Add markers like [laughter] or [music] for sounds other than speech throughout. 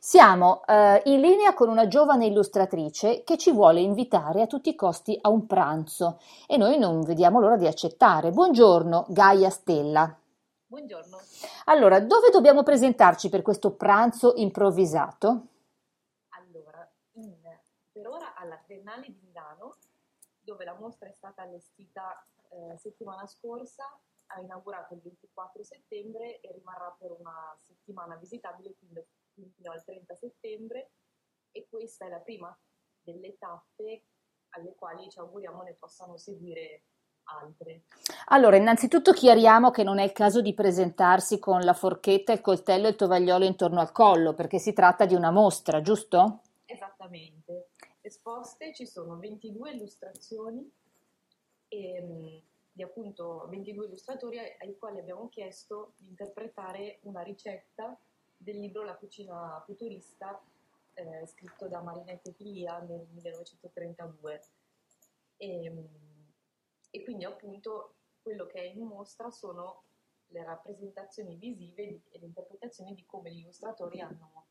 Siamo eh, in linea con una giovane illustratrice che ci vuole invitare a tutti i costi a un pranzo e noi non vediamo l'ora di accettare. Buongiorno, Gaia Stella. Buongiorno. Allora, dove dobbiamo presentarci per questo pranzo improvvisato? Allora, in, per ora alla Triennale di Milano, dove la mostra è stata allestita eh, settimana scorsa, ha inaugurato il 24 settembre e rimarrà per una settimana visitabile, quindi fino al 30 settembre e questa è la prima delle tappe alle quali ci auguriamo ne possano seguire altre. Allora, innanzitutto chiariamo che non è il caso di presentarsi con la forchetta, il coltello e il tovagliolo intorno al collo, perché si tratta di una mostra, giusto? Esattamente. Esposte ci sono 22 illustrazioni e, ehm, di appunto 22 illustratori ai quali abbiamo chiesto di interpretare una ricetta del libro La cucina futurista eh, scritto da Marinette Piglia nel 1932. E, ehm, e, quindi appunto quello che è in mostra sono le rappresentazioni visive e le interpretazioni di come gli illustratori hanno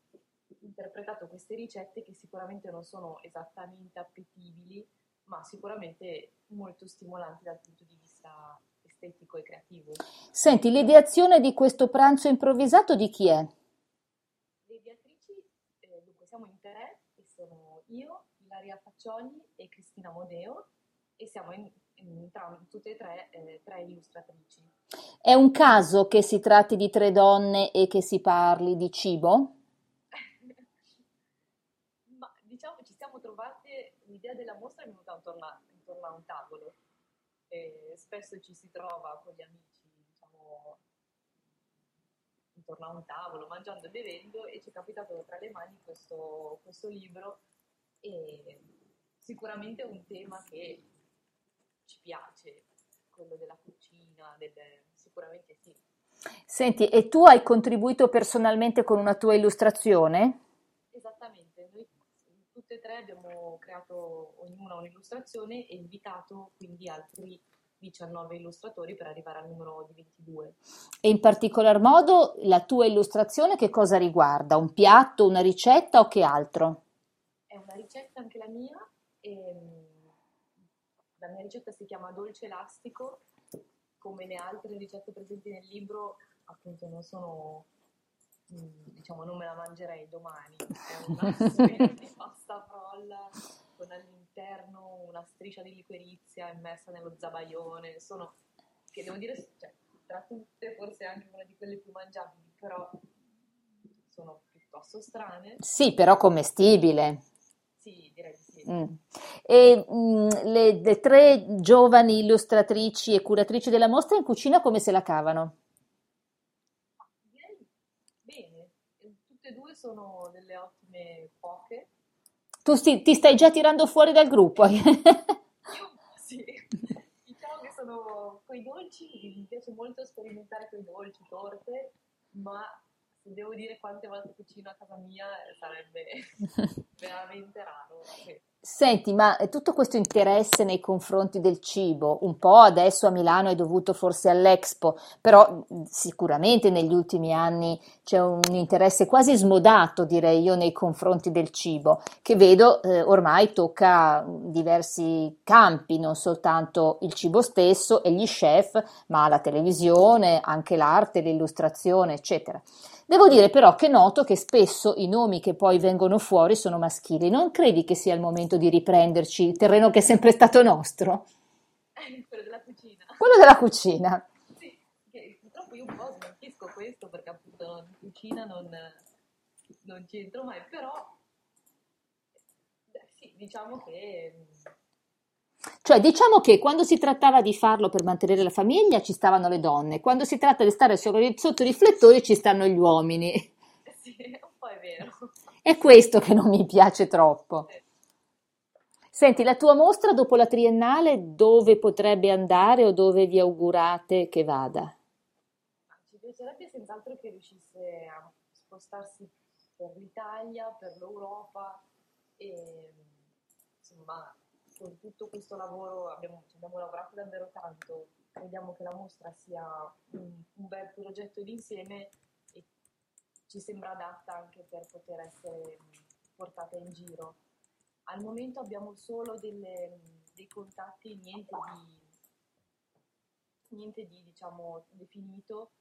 interpretato queste ricette che sicuramente non sono esattamente appetibili, ma sicuramente molto stimolanti dal punto di vista estetico e creativo. Senti, l'ideazione di questo pranzo improvvisato di chi è? Siamo in tre, che sono io, Ilaria Faccioli e Cristina Modeo, e siamo in, in, tra, tutte e tre, eh, tre illustratrici. È un caso che si tratti di tre donne e che si parli di cibo? [laughs] Ma diciamo ci siamo trovate, l'idea della mostra è venuta intorno a, intorno a un tavolo. E spesso ci si trova con gli amici, diciamo, intorno a un tavolo, mangiando e bevendo e ci è capitato tra le mani questo, questo libro e sicuramente è un tema che ci piace, quello della cucina, delle, sicuramente sì. Senti, e tu hai contribuito personalmente con una tua illustrazione? Esattamente, noi tutte e tre abbiamo creato ognuna un'illustrazione e invitato quindi altri 19 illustratori per arrivare al numero di 22. E in particolar modo la tua illustrazione che cosa riguarda? Un piatto, una ricetta o che altro? È una ricetta anche la mia. Ehm, la mia ricetta si chiama dolce elastico, come le altre ricette presenti nel libro, appunto non sono mm, diciamo non me la mangerei domani, è una [laughs] di pasta con una striscia di liquirizia immersa nello zabaione, sono, che devo dire, cioè, tra tutte forse anche una di quelle più mangiabili, però sono piuttosto strane. Sì, però commestibile. Sì, direi di sì. Mm. E mm, le, le, tre giovani illustratrici e curatrici della mostra in cucina come se la cavano? Direi bene, tutte e due sono delle ottime cuoche tu sti, ti stai già tirando fuori dal gruppo. Sì, [laughs] diciamo che sono coi dolci, mi piace molto sperimentare con i dolci, torte, ma se devo dire quante volte cucino a casa mia sarebbe [laughs] veramente raro. Sì. Senti, ma tutto questo interesse nei confronti del cibo, un po' adesso a Milano è dovuto forse all'Expo, però sicuramente negli ultimi anni c'è un interesse quasi smodato, direi io, nei confronti del cibo, che vedo eh, ormai tocca diversi campi, non soltanto il cibo stesso e gli chef, ma la televisione, anche l'arte, l'illustrazione, eccetera. Devo dire però che noto che spesso i nomi che poi vengono fuori sono maschili. Non credi che sia il momento di riprenderci il terreno che è sempre stato nostro? Quello della cucina. Quello della cucina. Sì, purtroppo io un po' smentisco questo perché appunto in cucina non, non c'entro mai, però beh, sì, diciamo che cioè, diciamo che quando si trattava di farlo per mantenere la famiglia ci stavano le donne, quando si tratta di stare sotto i riflettori ci stanno gli uomini. [laughs] Sì, un po' è vero. È questo che non mi piace troppo. Senti, la tua mostra dopo la triennale dove potrebbe andare o dove vi augurate che vada? Ci piacerebbe senz'altro che riuscisse a spostarsi per l'Italia, per l'Europa e insomma con tutto questo lavoro abbiamo, abbiamo, lavorato davvero tanto, crediamo che la mostra sia un, un bel progetto d'insieme e ci sembra adatta anche per poter essere portata in giro. Al momento abbiamo solo delle, dei contatti, niente di, niente di diciamo, definito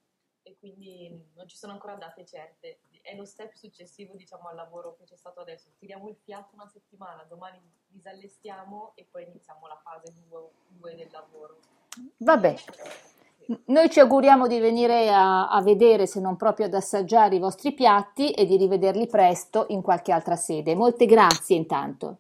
e quindi non ci sono ancora date certe. È lo step successivo diciamo, al lavoro che c'è stato adesso. Tiriamo il fiato una settimana, domani disallestiamo e poi iniziamo la fase 2 del lavoro. Vabbè. Noi ci auguriamo di venire a, a, vedere, se non proprio ad assaggiare i vostri piatti e di rivederli presto in qualche altra sede. Molte grazie intanto.